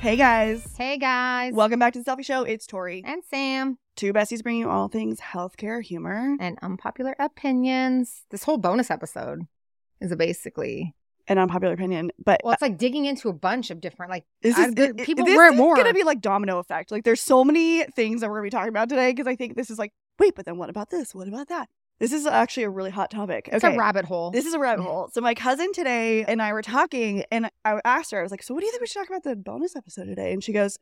Hey guys. Hey guys. Welcome back to the Cellfie Show. It's Tori. and Sam Two besties bringing you all things healthcare humor and unpopular opinions. This whole bonus episode is basically an unpopular opinion. But well, it's like digging into a bunch of different like this is the- it- people this is more. gonna be like domino effect. Like there's so many things that we're gonna be talking about today because I think this is like wait, but then what about this? What about that? This is actually a really hot topic. it's a rabbit hole. This is a rabbit mm-hmm. hole. So my cousin today and I were talking, and I asked her, I was like, "So what do you think we should talk about the bonus episode today?" And she goes,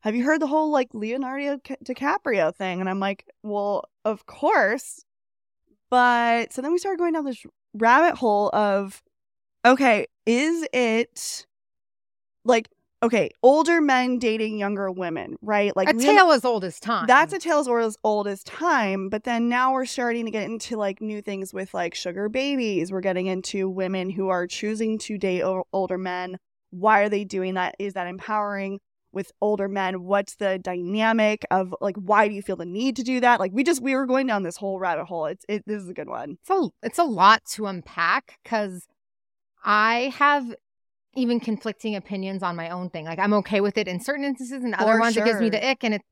"Have you heard the whole like Leonardo DiCaprio thing?" And I'm like, "Well, of course." But so then we started going down this rabbit hole of, okay, is it like okay, older men dating younger women, right? Like a tale as old as time. that's a tale as old as old as time. But then now we're starting to get into like new things with like sugar babies. We're getting into women who are choosing to date o- older men. Why are they doing that? Is that empowering with older men? What's the dynamic of like why do you feel the need to do that? Like we just we were going down this whole rabbit hole. It's it this is a good one. it's a it's a lot to unpack because I have even conflicting opinions on my own thing. Like I'm okay with it in certain instances, and other For ones it gives me the ick, and it's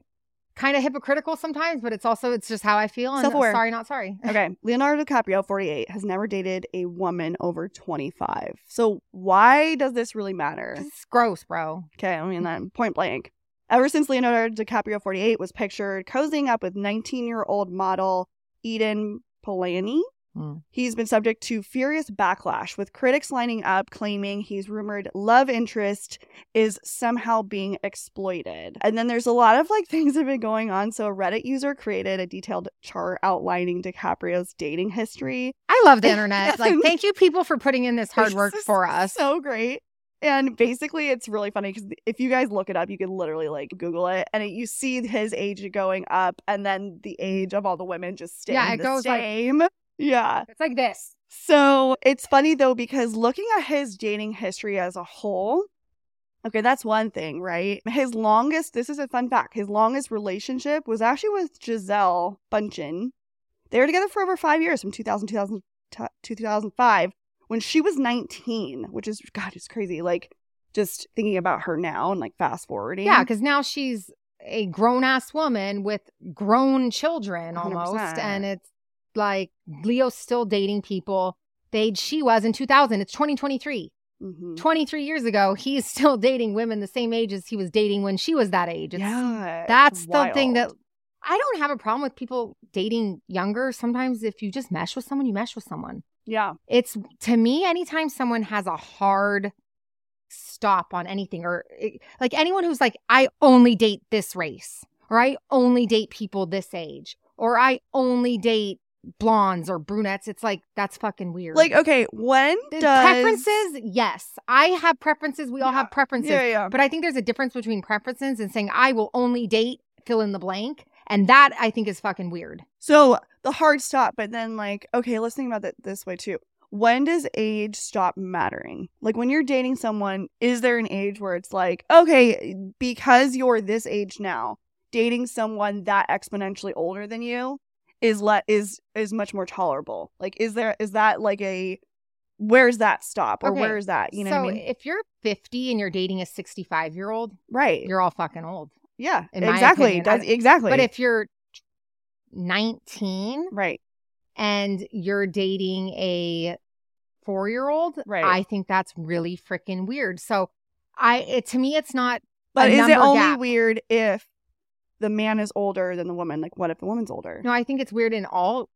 kind of hypocritical sometimes. But it's also it's just how I feel. And uh, Self-aware. sorry, not sorry. Okay, Leonardo DiCaprio, 48, has never dated a woman over 25. So why does this really matter? It's gross, bro. Okay, I mean that point blank. Ever since Leonardo DiCaprio 48 was pictured cozying up with 19 year old model Eden Polani, Hmm. he's been subject to furious backlash, with critics lining up claiming he's rumored love interest is somehow being exploited. And then there's a lot of like things that have been going on. So a Reddit user created a detailed chart outlining DiCaprio's dating history. I love the internet. Like, thank you, people, for putting in this hard work is for us. So great. And basically, it's really funny because if you guys look it up, you can literally like Google it, and it, you see his age going up, and then the age of all the women just staying Yeah, it the goes, like- same. Yeah. It's like this. So it's funny though because looking at his dating history as a whole, okay, that's one thing, right? His longest, this is a fun fact, his longest relationship was actually with Gisele Bündchen. They were together for over five years from 2000, 2000 to 2005 when she was 19, which is, God, it's crazy. Like just thinking about her now and like fast forwarding. Yeah, because now she's a grown ass woman with grown children almost. 100%. And it's like Leo's still dating people the age she was in 2000. It's 2023. Mhm. 23 years ago, he's still dating women the same age as he was dating when she was that age. It's, yeah. That's the thing that. I don't have a problem with people dating younger. Sometimes if you just mesh with someone, you mesh with someone. Yeah. It's to me, anytime someone has a hard stop on anything, or like anyone who's like, I only date this race, or I only date people this age, or I only date blondes or brunettes, it's like, that's fucking weird. Like, okay, when does preferences, yes. I have preferences. We all Yeah. have preferences. Yeah, yeah. But I think there's a difference between preferences and saying, I will only date fill in the blank. And that I think is fucking weird. So the hard stop, but then like, okay, let's think about it this way too. When does age stop mattering? Like when you're dating someone, is there an age where it's like, okay, because you're this age now, dating someone that exponentially older than you is let is is much more tolerable. Like is there is that like a where's that stop or Okay, where is that? You know so what I mean? if you're 50 and you're dating a 65 year old, right. you're all fucking old. yeah. Exactly. That's exactly. But if you're 19 right. and you're dating a four year old, Right. I think that's really freaking weird. So I, it, to me, it's not But is it only gap. weird if the man is older than the woman? Like what if the woman's older? No, I think it's weird in all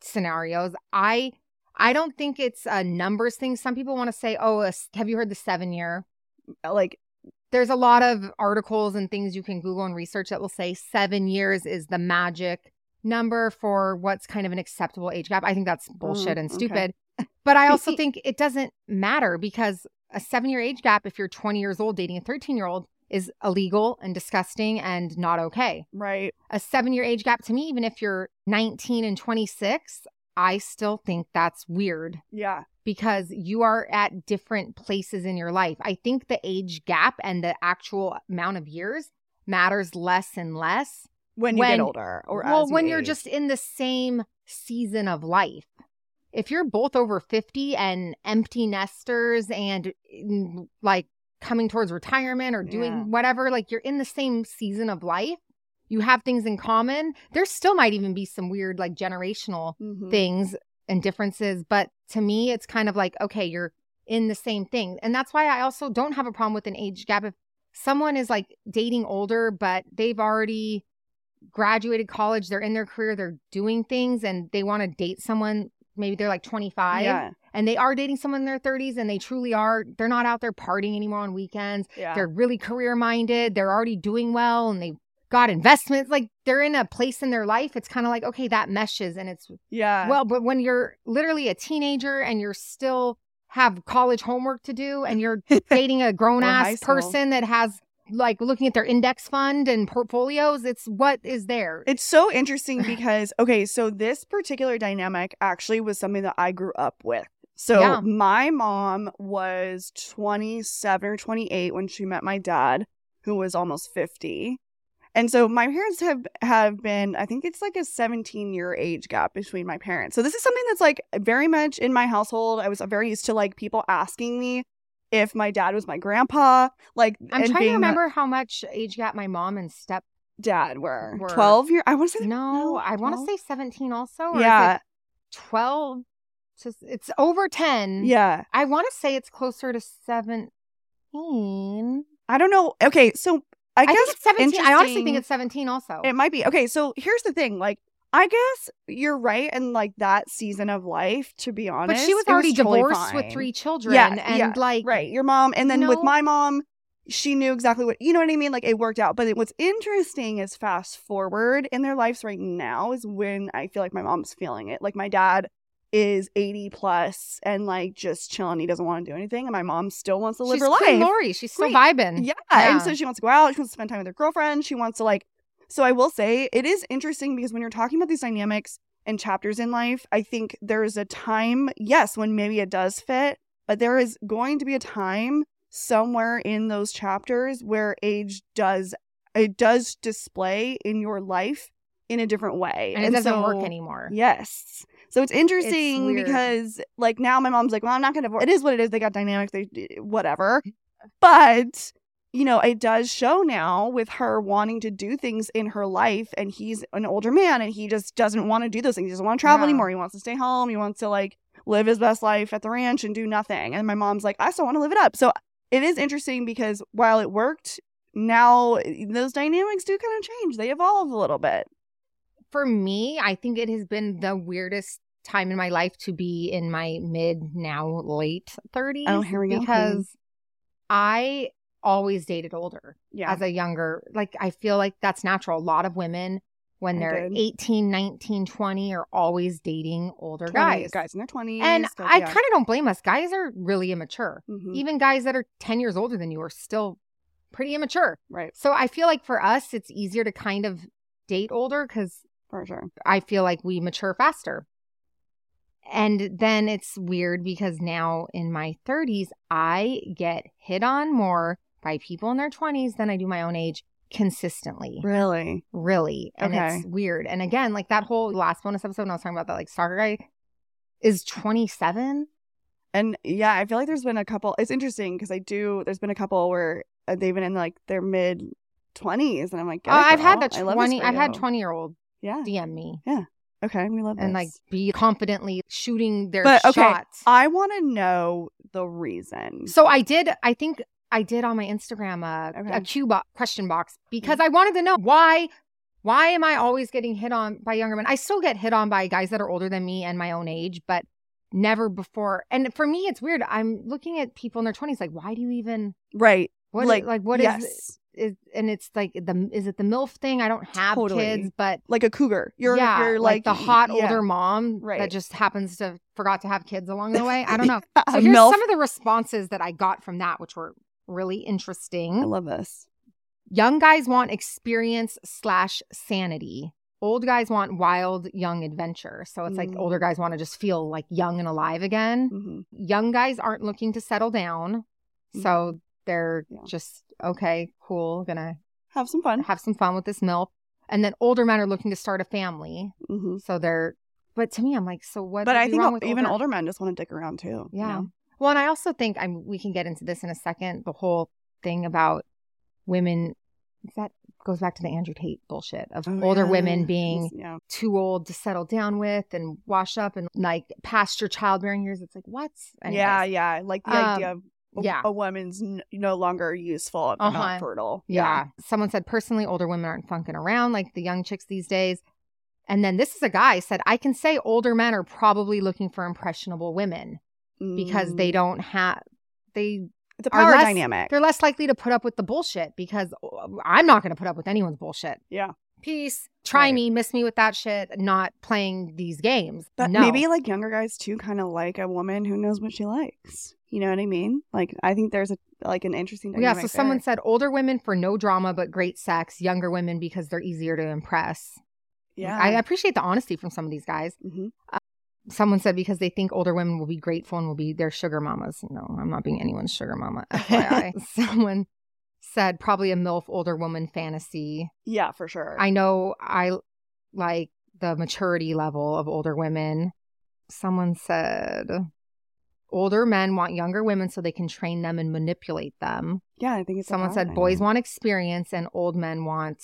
scenarios. I I don't think it's a numbers thing. Some people want to say, "Oh, a have you heard the seven year?" like there's a lot of articles and things you can Google and research that will say seven years is the magic number for what's kind of an acceptable age gap. I think that's bullshit Mm, and okay. stupid. But I also think it doesn't matter because a seven year age gap, if you're 20 years old dating a 13 year old, is illegal and disgusting and not okay. Right. A seven year age gap to me, even if you're 19 and 26, I still think that's weird Yeah. because you are at different places in your life. I think the age gap and the actual amount of years matters less and less. When you When- get older or well, as you when you're just in the same season of life. If you're both over 50 and empty nesters and mm, like coming towards retirement or doing Yeah. whatever, like you're in the same season of life, you have things in common. There still might even be some weird, like generational Mhm. things and differences. But to me, it's kind of like, okay, you're in the same thing. And that's why I also don't have a problem with an age gap. If someone is like dating older, but they've already graduated college, they're in their career, they're doing things, and they want to date someone, maybe they're like 25 Yeah. and they are dating someone in their 30s and they truly are, they're not out there partying anymore on weekends. Yeah. They're really career minded. They're already doing well and they've got investments. Like they're in a place in their life. It's kind of like, okay, that meshes and it's yeah. well, but when you're literally a teenager and you're still have college homework to do and you're dating a grown ass person that has like looking at their index fund and portfolios, it's what is there. It's so interesting because okay, so this particular dynamic actually was something that I grew up with. So Yeah. my mom was 27 or 28 when she met my dad, who was almost 50. And so my parents have have been I think it's like a 17 year age gap between my parents. So this is something that's like very much in my household. I was very used to like people asking me if my dad was my grandpa, like I'm trying to remember how much age gap my mom and step. dad were, Were. 12 year I want to say No, I want to say 17 also. Or yeah. Is it 12 to, it's over 10. Yeah. I want to say it's closer to 17. I don't know. Okay, so I, I, guess it's 17. I honestly think it's 17 also. it might be. Okay, so here's the thing. Like, I guess you're right in like that season of life. To be honest. but she was already totally divorced with three children. Yeah, and yeah, like, right. Your mom, and then with my mom, she knew exactly what you know what I mean. Like it worked out. But it, what's interesting is fast forward in their lives right now is when I feel like my mom's feeling it. Like my dad is 80 plus and like just chilling. He doesn't want to do anything, and my mom still wants to live she's her life. Lori. She's still Great. vibing. Yeah. Yeah. And so she wants to go out. She wants to spend time with her girlfriend. She wants to like. So I will say it is interesting because when you're talking about these dynamics and chapters in life, I think there's a time, yes, when maybe it does fit, but there is going to be a time somewhere in those chapters where age does it does display in your life in a different way. And it doesn't work anymore. Yes. So it's interesting weird. because like now my mom's like, well, I'm not gonna divorce. It is what it is. They got dynamics. They whatever. But you know, it does show now with her wanting to do things in her life, and he's an older man, and he just doesn't want to do those things. He doesn't want to travel Yeah. anymore. He wants to stay home. He wants to like live his best life at the ranch and do nothing. And my mom's like, I still want to live it up. So it is interesting because while it worked, now eh, those dynamics do kind of change. They evolve a little bit. For me, I think it has been the weirdest time in my life to be in my mid, now late 30s. Oh, here we go. Because I always dated older. Yeah. as a younger like i feel like that's natural a lot of women when they're did. 18 19 20 are always dating older guys guys in their 20s. and i yeah. kind of don't blame us guys are really immature Mhm. even guys that are 10 years older than you are still pretty immature Right, so i feel like for us it's easier to kind of date older because for sure. i feel like we mature faster and then it's weird because now in my 30s i get hit on more by people in their 20s than i do my own age consistently Really? really and Okay. it's weird and again like that whole last bonus episode when i was talking about that like soccer guy is 27 And yeah, I feel like there's been a couple. It's interesting because I do. There's been a couple where they've been in like their mid 20s, and I'm like, oh, it, i've had girl. I 20 i've had 20 year old Yeah. dm me Yeah. Okay, we love and like be confidently shooting their But, okay, shots I want to know the reason. so i did i think i did on my instagram uh, Okay. a q bo- question box because i wanted to know why why am i always getting hit on by younger men i still get hit on by guys that are older than me and my own age but never before and for me it's weird i'm looking at people in their 20s like why do you even Right. What like like what is yes, is and it's like the is it the MILF thing? I don't have Totally. kids, but like a cougar. You're yeah, you're like, like, the hot yeah. older mom Right. that just happens to forgot to have kids along the way. I don't know. So here's MILF. some of the responses that I got from that, which were really interesting. I love this. Young guys want experience slash sanity. Old guys want wild young adventure. So it's like Mm. older guys want to just feel like young and alive again. hmm Young guys aren't looking to settle down. So they're Yeah. just okay, cool, gonna Have some fun. have some fun with this milk. And then older men are looking to start a family. hmm So they're but to me I'm like, so what But I think even older men just want to dick around too. you Yeah. know? Well, and I also think I'm we can get into this in a second. The whole thing about women that goes back to the Andrew Tate bullshit of Oh, older yeah. women being yeah. too old to settle down with and wash up and like past your childbearing years. It's like what? Anyways. Yeah, yeah. Like the Um, idea of a, yeah. a woman's n- no longer useful if they're Uh-huh. not fertile. Yeah. Someone said personally, older women aren't funking around like the young chicks these days. And then this is a guy said, I can say older men are probably looking for impressionable women because they Mm. don't have they It's a are power less- dynamic. they're less likely to put up with the bullshit because I'm not going to put up with anyone's bullshit. Yeah. Peace. Try Right. me, miss me with that shit. Not playing these games. But no. maybe like younger guys too kind of like a woman who knows what she likes. You know what I mean? Like I think there's a like an interesting yeah. So someone said older women for no drama but great sex. Younger women because they're easier to impress. yeah. I appreciate the honesty from some of these guys. Mhm. Someone said because they think older women will be grateful and will be their sugar mamas. No, I'm not being anyone's sugar mama. FYI. Someone said probably a MILF older woman fantasy. Yeah, for sure. I know I like the maturity level of older women. Someone said older men want younger women so they can train them and manipulate them. yeah, I think it's Someone said boys want experience and old men want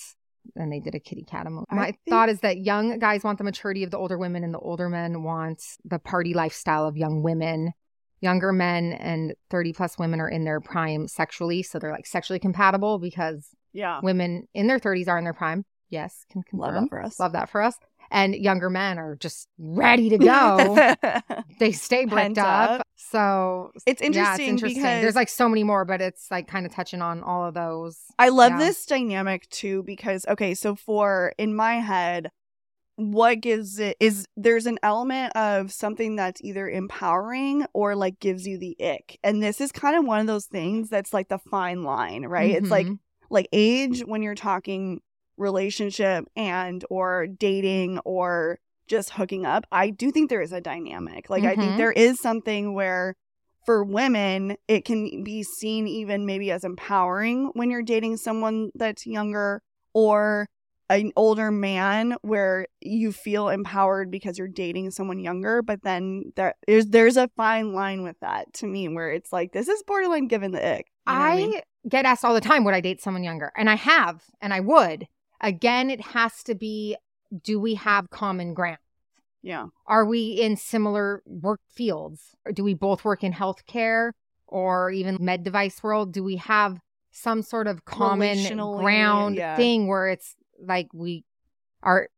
and they did a kitty cat emoji. My think- thought is that young guys want the maturity of the older women and the older men want the party lifestyle of young women. Younger men and 30 plus women are in their prime sexually, so they're like sexually compatible because Yeah. women in their 30s are in their prime. Yes, can confirm. Love that for us. Love that for us. And younger men are just ready to go. they stay bricked up. up. So It's interesting, yeah, it's interesting, because There's like so many more, but it's like kind of touching on all of those. I love Yeah. this dynamic too because okay, so for in my head, what gives it is there's an element of something that's either empowering or like gives you the ick. And this is kind of one of those things that's like the fine line, right? It's like Mhm. like age when you're talking relationship and or dating or just hooking up. I do think there is a dynamic. Like I think Mhm. there is something where for women it can be seen even maybe as empowering when you're dating someone that's younger or an older man where you feel empowered because you're dating someone younger but then there is there's a fine line with that to me where it's like this is borderline given the ick You know what I, mean? get asked all the time, would I date someone younger? And I have, and I would. Again, it has to be do we have common ground? yeah Are we in similar work fields? Or do we both work in healthcare or even med device world? Do we have some sort of common ground yeah. thing where it's like we are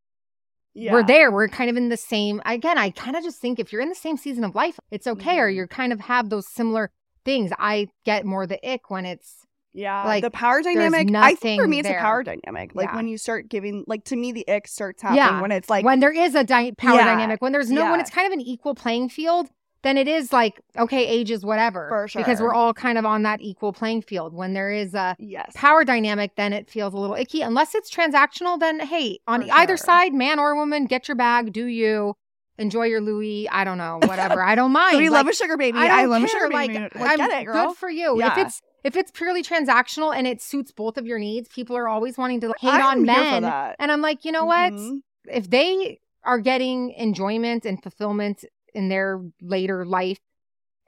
yeah we're there we're kind of in the same again i kind of just think if you're in the same season of life it's okay or Mhm. you kind of have those similar things i get more the ick when it's Yeah, Like, the power dynamic. I think for me, it's there. a power dynamic. Like Yeah. when you start giving, like to me, the ick starts happening Yeah. when it's like, when there is a dy- power Yeah. dynamic when there's no when it's kind of an equal playing field then it is like okay age is whatever For sure. because we're all kind of on that equal playing field when there is a yes, power dynamic then it feels a little icky unless it's transactional then hey on For either sure. side man or woman get your bag do you enjoy your louis i don't know whatever i don't mind we Like, love a sugar baby. I, I, love a care. sugar like, baby. Like, I'm get it, girl. Good for you. If Yeah. it's if it's purely transactional and it suits both of your needs, people are always wanting to hate I'm on men. And I'm like, you know what? Mhm. If they are getting enjoyment and fulfillment in their later life,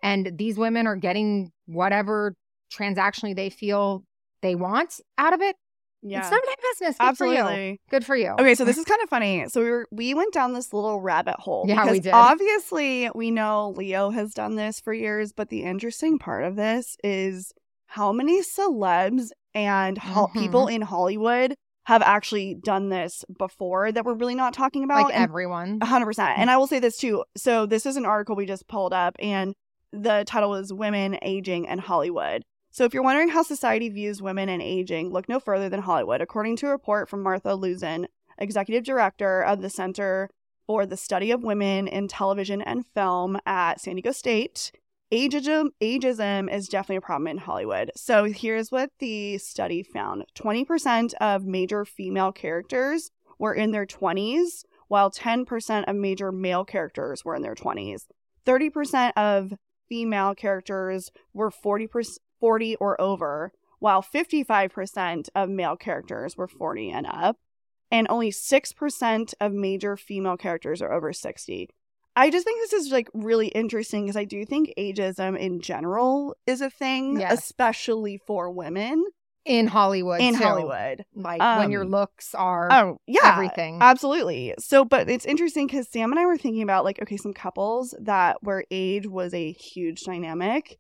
and these women are getting whatever transactionally they feel they want out of it, Yeah, it's none of my business. Good for you. absolutely. Good for you. Okay, so this is kind of funny. So we were we went down this little rabbit hole. Yeah, we did. Obviously, we know Leo has done this for years, but the interesting part of this is how many celebs and ho- Mhm. people in Hollywood have actually done this before that we're really not talking about. like and everyone. Hundred percent. And I will say this too. So this is an article we just pulled up, and the title is "Women Aging and Hollywood." So, if you're wondering how society views women and aging, look no further than Hollywood. According to a report from Martha Lauzen, executive director of the Center for the Study of Women in Television and Film at San Diego State, ageism, ageism is definitely a problem in Hollywood. So, here's what the study found 20% of major female characters were in their 20s, while 10% of major male characters were in their 20s. 30% of female characters were 40%, 40 or over, while 55% of male characters were 40 and up, and only 6% of major female characters are over 60. I just think this is like really interesting because I do think ageism in general is a thing, Yes. especially for women In Hollywood. in too. Hollywood. Like when your Um, looks are Oh, yeah. everything. Absolutely. So, but it's interesting because Sam and I were thinking about like, okay, some couples that where age was a huge dynamic.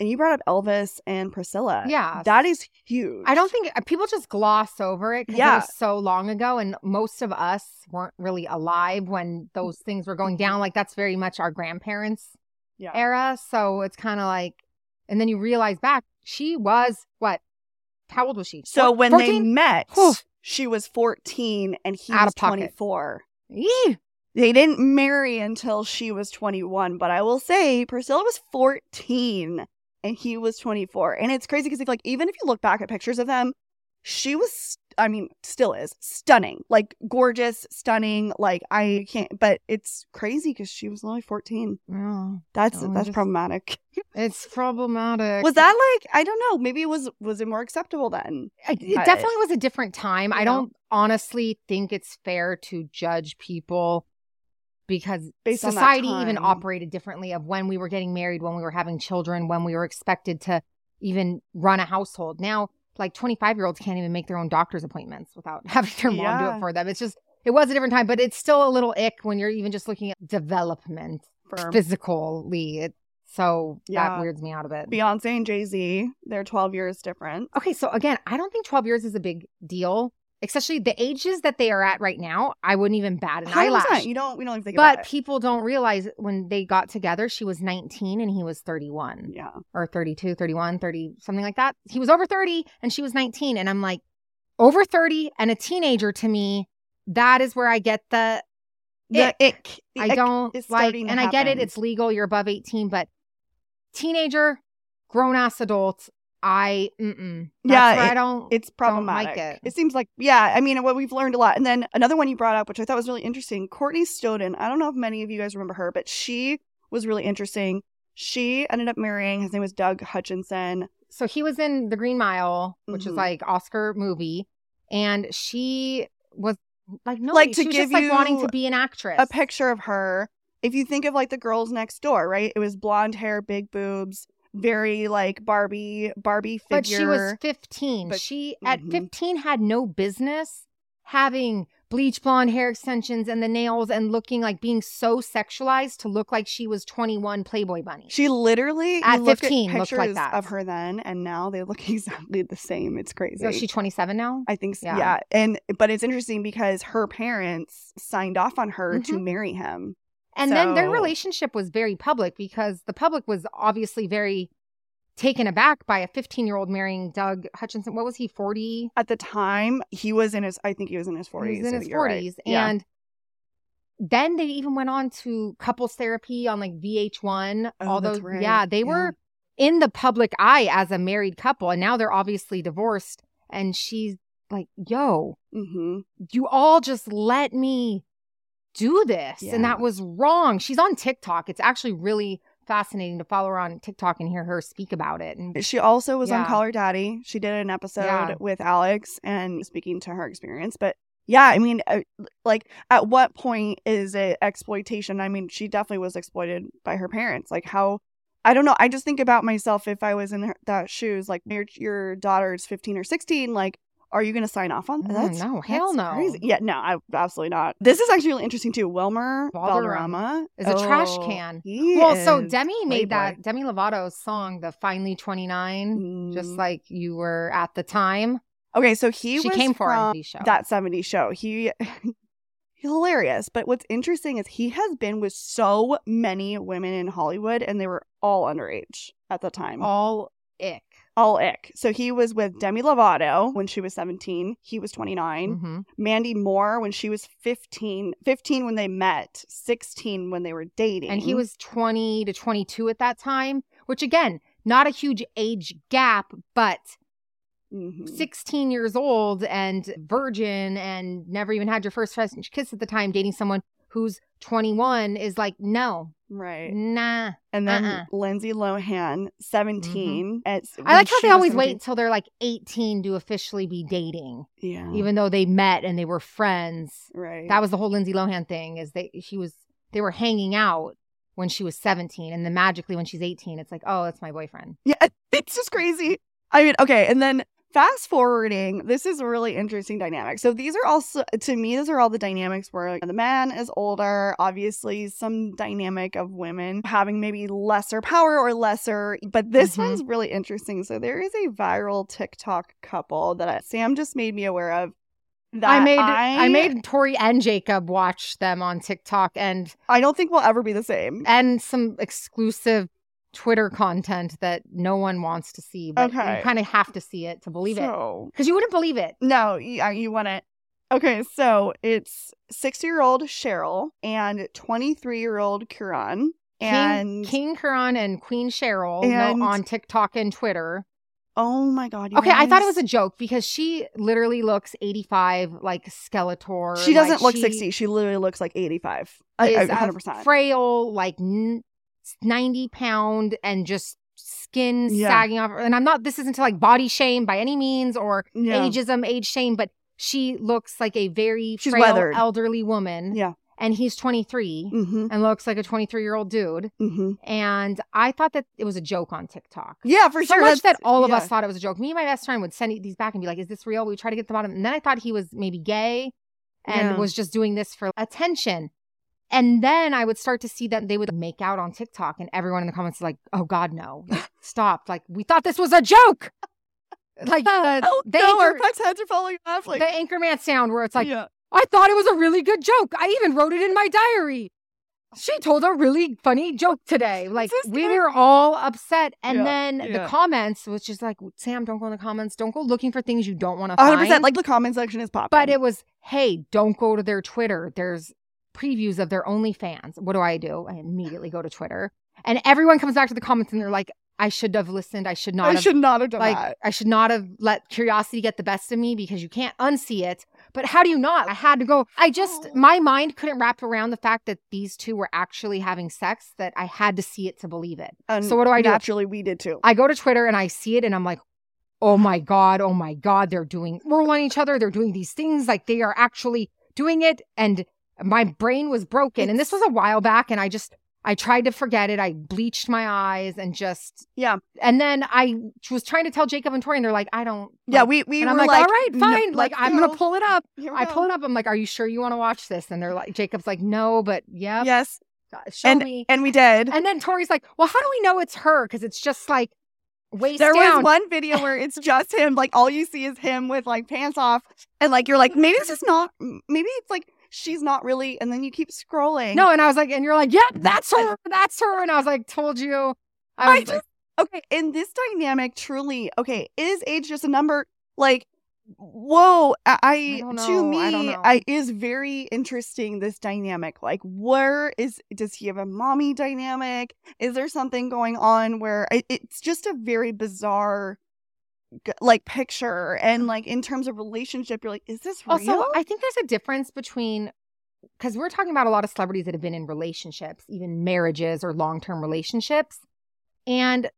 And you brought up Elvis and Priscilla. Yeah. That is huge. I don't think uh, people just gloss over it because Yeah. it was so long ago, and most of us weren't really alive when those things were going down. Like that's very much our grandparents' yeah. era. So it's kind of like, and then you realize back, she was what? How old was she? So Four- when they met, Whew. she was 14 and he Out was 24. Eeh. They didn't marry until she was 21, but I will say Priscilla was 14 and he was 24. And it's crazy because like even if you look back at pictures of them, she was I mean, still is stunning. Like gorgeous, stunning, like I can't but it's crazy cuz she was only 14. Yeah, That's that's just- problematic. it's problematic. Was that like I don't know, maybe it was was it more acceptable then? I- It definitely was a different time. I know? don't honestly think it's fair to judge people because Based society even operated differently of when we were getting married, when we were having children, when we were expected to even run a household. Now, like 25 year olds can't even make their own doctor's appointments without having their mom do it for them. It's just, it was a different time, but it's still a little ick when you're even just looking at development For physically. It, so Yeah. that weirds me out a bit. Beyonce and Jay-Z, they're 12 years different. Okay, so again, I don't think 12 years is a big deal, especially the ages that they are at right now. I wouldn't even bat an 100%. eyelash. You don't we don't even think But people don't realize when they got together, she was 19 and he was 31 Yeah. or 32, 31, 30, something like that. He was over 30 and she was 19. And I'm like, over 30 and a teenager to me, that is where I get the The ick. ick. The I ick don't like, and I get it, it's legal, you're above 18, but teenager, grown ass adult, I, mm-mm. That's Yeah, it- I don't, It's don't like problematic. it. seems like, yeah, I mean, what we've learned a lot. And then another one you brought up, which I thought was really interesting Courtney Stodden. I don't know if many of you guys remember her, but she was really interesting. She ended up marrying, his name was Doug Hutchison. so he was in The Green Mile, which is Mhm. like Oscar movie, and she was like no, Like, to she was give just like wanting to be an actress. A picture of her. If you think of like the girls next door, right? It was blonde hair, big boobs, very like Barbie, Barbie figure. but she was 15. But- she at Mhm. 15 had no business having bleach blonde hair extensions and the nails and looking like being so sexualized to look like she was 21 Playboy bunny. She literally At 15 at looked like that. of her then, and now they look exactly the same. It's crazy. So is she 27 now? I think so. Yeah. Yeah. And but it's interesting because her parents signed off on her to Mhm. marry him. And then their relationship was very public because the public was obviously very taken aback by a 15 year old marrying Doug Hutchison. What was he, 40? At the time, he was in his I think he was in his 40s. He was in his think you're right. 40s. Yeah. And then they even went on to couples therapy on like VH1. Oh, all those, right. yeah, they Yeah. were in the public eye as a married couple. And now they're obviously divorced. And she's like, yo, hmm you all just let me do this. Yeah. And that was wrong. She's on TikTok. It's actually really fascinating to follow her on TikTok and hear her speak about it. And She also was on Yeah. Call Her Daddy. She did an episode Yeah. with Alex and speaking to her experience. But yeah, I mean, uh, like, at what point is it exploitation? I mean, she definitely was exploited by her parents. Like, how? I don't know. I just think about myself if I was in her, that shoes. Like, your your daughter's fifteen or sixteen. Like, are you going to sign off on that? Mm, That's- no, hell no. Crazy. Yeah, no, I, absolutely not. This is actually really interesting too. Wilmer Valderrama Valderrama is a trash Oh, can. he well, so Demi made that Demi Lovato's song, the Finally 29, just Mm. like you were at the time. Okay, so he she was came for from the show. that 70s show. He hilarious. But what's interesting is he has been with so many women in Hollywood and they were all underage at the time. all ick. All ick. So he was with Demi Lovato when she was 17. He was 29. hmm Mandy Moore when she was 15. 15 when they met. 16 when they were dating. And he was 20 to 22 at that time, which again, not a huge age gap, but Mhm. 16 years old and virgin and never even had your first kiss at the time, dating someone who's 21 is like, no, Right. nah. And then Uh-uh. Lindsay Lohan, 17. Mm-hmm. At, I like how they always 17. wait until they're like 18 to officially be dating, Yeah. even though they met and they were friends. right. That was the whole Lindsay Lohan thing is they she was they were hanging out when she was 17 and then magically when she's 18 it's like, "Oh, it's my boyfriend." Yeah, it's just crazy. I mean, okay, and then fast forwarding, this is a really interesting dynamic. So these are also to me, these are all the dynamics where the man is older, obviously some dynamic of women having maybe lesser power or lesser, but this Mhm. one's really interesting. So there is a viral TikTok couple that I- Sam just made me aware of. I made I, I made Tori and Jacob watch them on TikTok and I don't think we'll ever be the same. and some exclusive Twitter content that no one wants to see, but Okay. you kind of have to see it to believe it because you wouldn't believe it. No, you, uh, you want it. Okay, so it's 60 year old Cheryl and 23 year old Quran. And King, King Quran and Queen Cheryl And- no, on TikTok and Twitter. oh my God. Okay, I thought it was a joke because she literally looks 85 like Skeletor. She doesn't like look she 60. She literally looks like 85. I, is I, a 100%. frail, like n- 90 pound and just skin Yeah. sagging off. And I'm not, this isn't to like body shame by any means or yeah. ageism, age shame, but she looks like a very She's frail, weathered. elderly woman. Yeah. And he's 23 Mm-hmm, and looks like a 23 year old dude. mm-hmm. And I thought that it was a joke on TikTok. Yeah, for sure So sure. much that all of yeah. us thought it was a joke. Me and my best friend would send these back and be like, "Is this real?" We try to get the bottom, and then I thought he was maybe gay and was just doing this for attention. And then I would start to see that they would make out on TikTok, and everyone in the comments is like, "Oh God, no! Stop! Like we thought this was a joke." Like the, Oh, the, no, our anchor, puck's heads are falling off. Like, the Anchorman sound, where it's like, yeah. "I thought it was a really good joke. I even wrote it in my diary." She told a really funny joke today. Like we were all upset, and Yeah, then yeah. the comments was just like, "Sam, don't go in the comments. Don't go looking for things you don't want to 100%. find." Like the comment section is popping. but it was, "Hey, don't go to their Twitter. There's previews of their OnlyFans." What do I do? I immediately go to Twitter, and everyone comes back to the comments, and they're like, "I should have listened. I should not I have." should not have done like that. I should not have let curiosity get the best of me because you can't unsee it. But how do you not? I had to go. I just Oh. my mind couldn't wrap around the fact that these two were actually having sex that I had to see it to believe it. And so what do I do? Naturally, we did too. I go to Twitter and I see it and I'm like, "Oh my god, oh my god, they're doing oral on each other. They're doing these things like they are actually doing it." And my brain was broken. and this was a while back and I just I tried to forget it. I bleached my eyes and just Yeah. and then I was trying to tell Jacob and Tori, and they're like, I don't. Yeah, like- we, we and I'm were like, like, all right, "No, fine. like, I'm go. gonna pull it up. I pull it up. I'm like, are you sure you want to watch this? And they're like, Jacob's like, no, but yeah, Yes. Uh, show and, me. and we did. And then Tori's like, well, how do we know it's her? Because it's just like waist There down. was one video where it's just him, like all you see is him with like pants off, and like you're like, maybe this is not, maybe it's like she's not really, and then you keep scrolling. no, and I was like, and you're like, yep, that's her, that's her. And I was like, told you. I I just like, okay. In this dynamic, truly, okay, is age just a number? Like, whoa, I, I to know, I don't me, know. I is very interesting. This dynamic, like, where is does he have a mommy dynamic? Is there something going on where it, it's just a very bizarre. Like picture and like in terms of relationship, you're like, is this real? Also, I think there's a difference between because we're talking about a lot of celebrities that have been in relationships, even marriages or long term relationships. And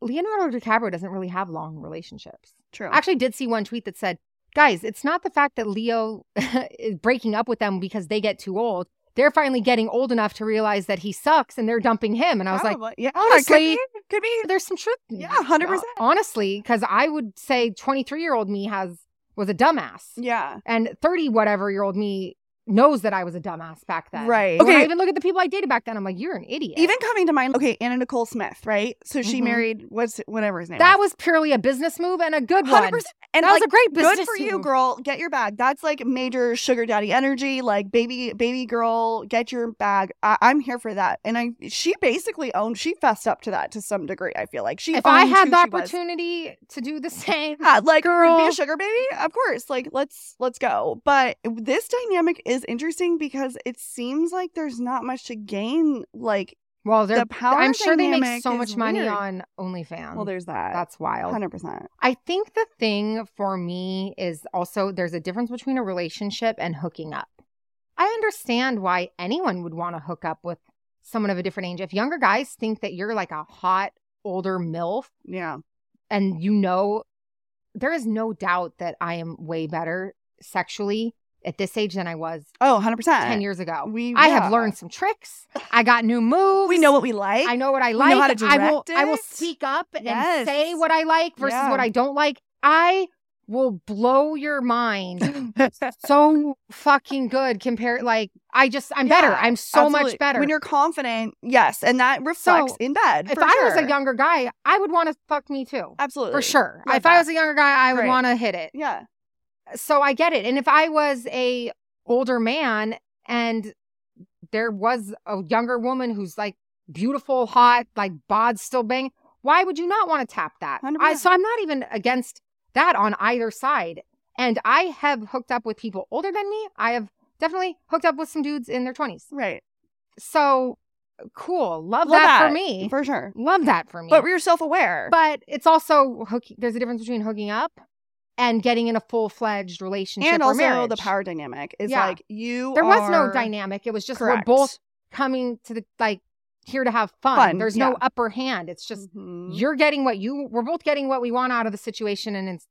Leonardo DiCaprio doesn't really have long relationships. True. I actually did see one tweet that said, guys, it's not the fact that Leo is breaking up with them because they get too old. They're finally getting old enough to realize that he sucks and they're dumping him. And I was like, Probably. yeah, honestly, could be, could be. there's some truth. Yeah, 100%. Honestly, because I would say 23 year old me has was a dumbass Yeah, and 30 whatever year old me knows that I was a dumbass back then. Right. But When I even look at the people I dated back then, I'm like, you're an idiot. Even coming to mind, okay, Anna Nicole Smith, right? So she Mhm. married what's whatever his name. that was purely a business move and a good one. 100%. And that was a great business. good for you, girl. Get your bag. That's like major sugar daddy energy. Like baby, baby girl, get your bag. I- I'm here for that. And I, she basically owned. She fessed up to that to some degree. I feel like she. If I had the she was. opportunity to do the same, Yeah, like Girl. be a sugar baby, of course. Like let's let's go. But this dynamic is interesting because it seems like there's not much to gain. Like well, they're, the power. I'm sure they make so much money on OnlyFans. Well, there's that. That's wild. hundred percent. I think the thing for me is also there's a difference between a relationship and hooking up. I understand why anyone would want to hook up with someone of a different age. If younger guys think that you're like a hot older MILF Yeah. and you know, there is no doubt that I am way better sexually at this age than I was Oh, 100 percent. 10 years ago. We I have learned some tricks. I got new moves. We know what we like. I know what I We like. know how to I will direct I will speak up and say what I like versus Yeah. what I don't like. I will blow your mind so fucking good compared like I just I'm better. I'm so absolutely. much better. When you're confident, yes, and that reflects So, in bed. if for I was a younger guy, I would want to fuck me too. absolutely For sure. Love if I was a younger guy, I would Right. want to hit it. yeah, So I get it. And if I was a older man and there was a younger woman who's like beautiful, hot, like bod still bang, why would you not want to tap that? I, so I'm not even against that on either side. And I have hooked up with people older than me. I have definitely hooked up with some dudes in their 20s. right. So cool. Love, Love that, that, for me. for sure. Love that for me. But you're self aware. But it's also hooking. There's a difference between hooking up and getting in a full fledged relationship and also marriage. the power dynamic is Yeah. like you. There was no dynamic. It was just Correct. we're both coming to the like here to have fun. Fun, There's yeah. no upper hand. It's just Mhm. you're getting what you. We're both getting what we want out of the situation, and it's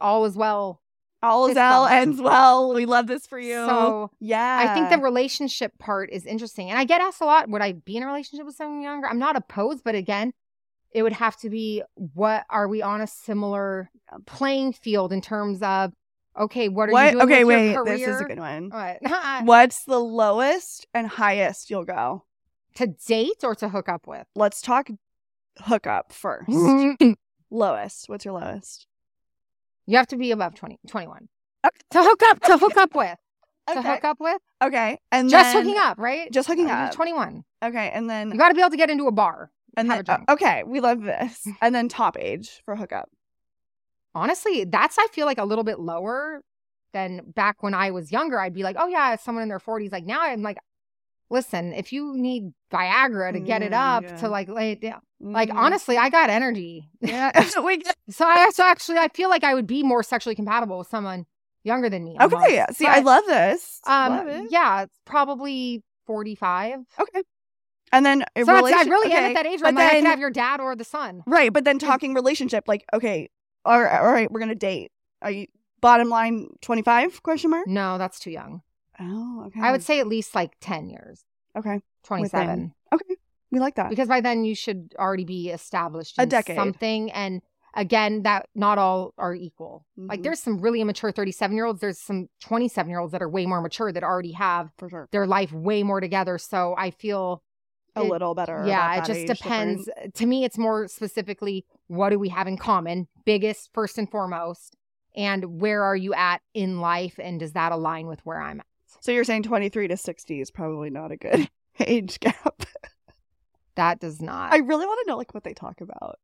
all is well. all is well ends well. We love this for you. So yeah, I think the relationship part is interesting, and I get asked a lot. Would I be in a relationship with someone younger? I'm not opposed, but again, it would have to be what are we on a similar playing field in terms of okay, what are what? you doing okay, with wait. your career? This is a good one. What? What's the lowest and highest you'll go? to date or to hook up with? Let's talk hookup first. lowest. What's your lowest? You have to be above 20, 21. To hook up, to hook up with. To hook up with? Okay, and Just hooking up, right? Just hooking Uh, up. 21. Okay, and then You got to be able to get into a bar. And have then uh, okay, we love this. And then top age for hookup. Honestly, that's, I feel like, a little bit lower than back when I was younger. I'd be like, oh, yeah, someone in their 40s. Like now I'm like, listen, if you need Viagra to get it Mm, up, yeah. to like lay it down. Like, Mhm. honestly, I got energy. yeah. So I so actually, I feel like I would be more sexually compatible with someone younger than me. okay, almost. see, I love this. Um, love it. yeah, it's probably 45. Okay, and then a So that's, I really am okay, at that age where I'm like, I then- have your dad or the son. Right, but then talking relationship, like, okay, all right, all right, we're gonna date. Are you bottom line twenty five? Question mark. No, that's too young. Oh, okay. I would say at least like 10 years, okay. 27. Okay, we like that. Because by then you should already be established A decade. something. And again, that not all are equal. Like Mhm. there's some really immature 37 year olds. There's some 27 year olds that are way more mature that already have for sure. their life way more together. So I feel A it- little better. Yeah, it just depends. difference. To me, it's more specifically what do we have in common? Biggest, first and foremost. And where are you at in life? And does that align with where I'm at? So you're saying twenty three to sixty is probably not a good age gap. That does not. I really want to know like what they talk about.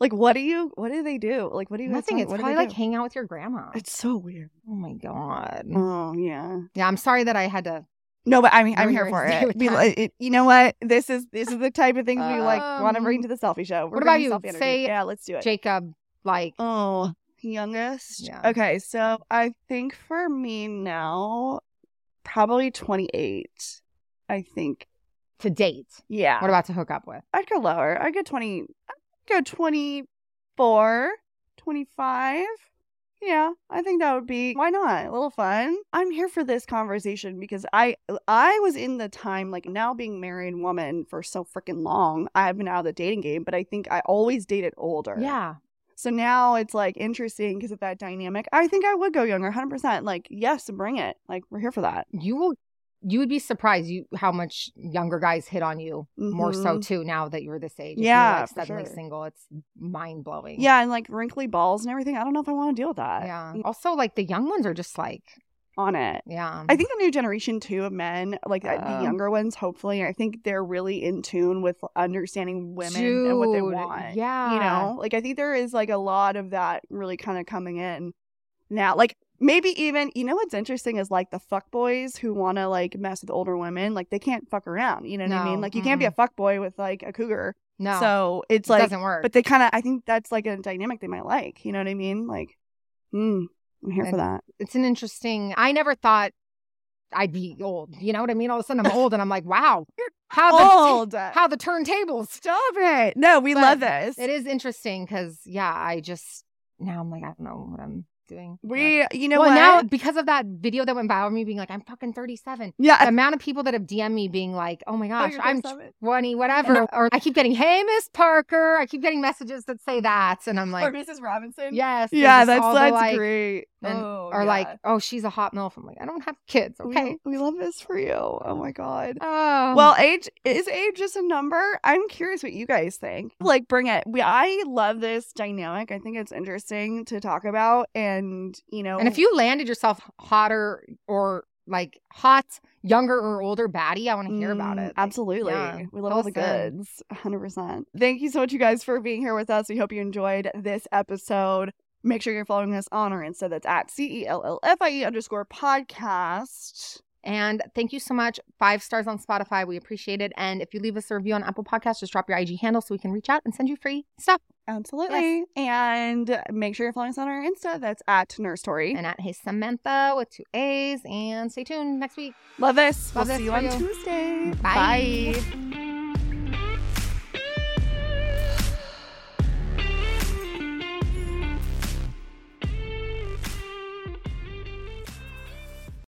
Like, what do you? What do they do? Like, what do you? Nothing. talk- It's what probably like hang out with your grandma. It's so weird. oh my God. Oh yeah. Yeah, I'm sorry that I had to. No, but I'm I'm here for it. We, it. You know what? This is this is the type of things we like want to bring Um, to the Cellfie show. We're what about you? Say yeah, let's do it. Jacob, like, Oh, youngest. Yeah. Okay, so I think for me now, probably 28. I think. to date. Yeah. What about to hook up with? I'd go lower. I'd go 20. I'd go 24, 25. Yeah, I think that would be why not? A little fun. I'm here for this conversation because I I was in the time like now being married woman for so freaking long. I've been out of the dating game, but I think I always dated older. Yeah. So now it's like interesting because of that dynamic. I think I would go younger, 100%. Like, yes, bring it. Like, we're here for that. You will you would be surprised you how much younger guys hit on you more so Mhm. too now that you're this age. If Yeah, like suddenly sure. single. It's mind blowing. Yeah, and like wrinkly balls and everything. I don't know if I want to deal with that. Yeah. Also, like the young ones are just like, On it. yeah. I think the new generation too of men, like uh, the Um, younger ones, hopefully, I think they're really in tune with understanding women and what they want. Yeah. You know, like I think there is like a lot of that really kind of coming in now. Like maybe even, you know, what's interesting is like the fuck boys who want to like mess with older women, like they can't fuck around. You know what I mean? Like you can't be a fuck boy with like a cougar. No. So it's it like, doesn't work. but they kind of, I think that's like a dynamic they might like. You know what I mean? Like, hmm, I'm here for that. it's an interesting I never thought I'd be old. You know what I mean? All of a sudden I'm old and I'm like, wow. How the Old. how the turntables. Stop it. No, we But love this. It is interesting because yeah, I just now I'm like, I don't know what I'm doing. We, you know well, what? now because of that video that went viral, me being like, I'm fucking 37. yeah. The amount of people that have DM'd me being like, oh my oh, gosh, you're I'm 37. 20, whatever. or I keep getting, hey, Miss Parker. I keep getting messages that say that. And I'm or like, Mrs. Robinson. yes. Yeah, just that's the, like, great. and- oh, or yeah. like, oh, she's a hot MILF. I'm like, I don't have kids. We- Okay. we, love this for you. Oh my god. Oh. Well, age is age just a number? I'm curious what you guys think. Like, bring it. We I love this dynamic. I think it's interesting to talk about, and you know, and if you landed yourself hotter or like hot, younger or older baddie, I want to hear about Mm, it. Like, Absolutely. yeah, we love all the in. goods. 100%. Thank you so much, you guys, for being here with us. We hope you enjoyed this episode. Make sure you're following us on our Insta. That's at C E L L F I E underscore podcast. And thank you so much. Five stars on Spotify. We appreciate it. And if you leave us a review on Apple Podcasts, just drop your IG handle so we can reach out and send you free stuff. Absolutely. And make sure you're following us on our Insta. That's at Nurse Tori. And at Hey Samantha with two A's. And stay tuned next week. Love this. Love we'll this see you on you. Tuesday. Bye. Bye.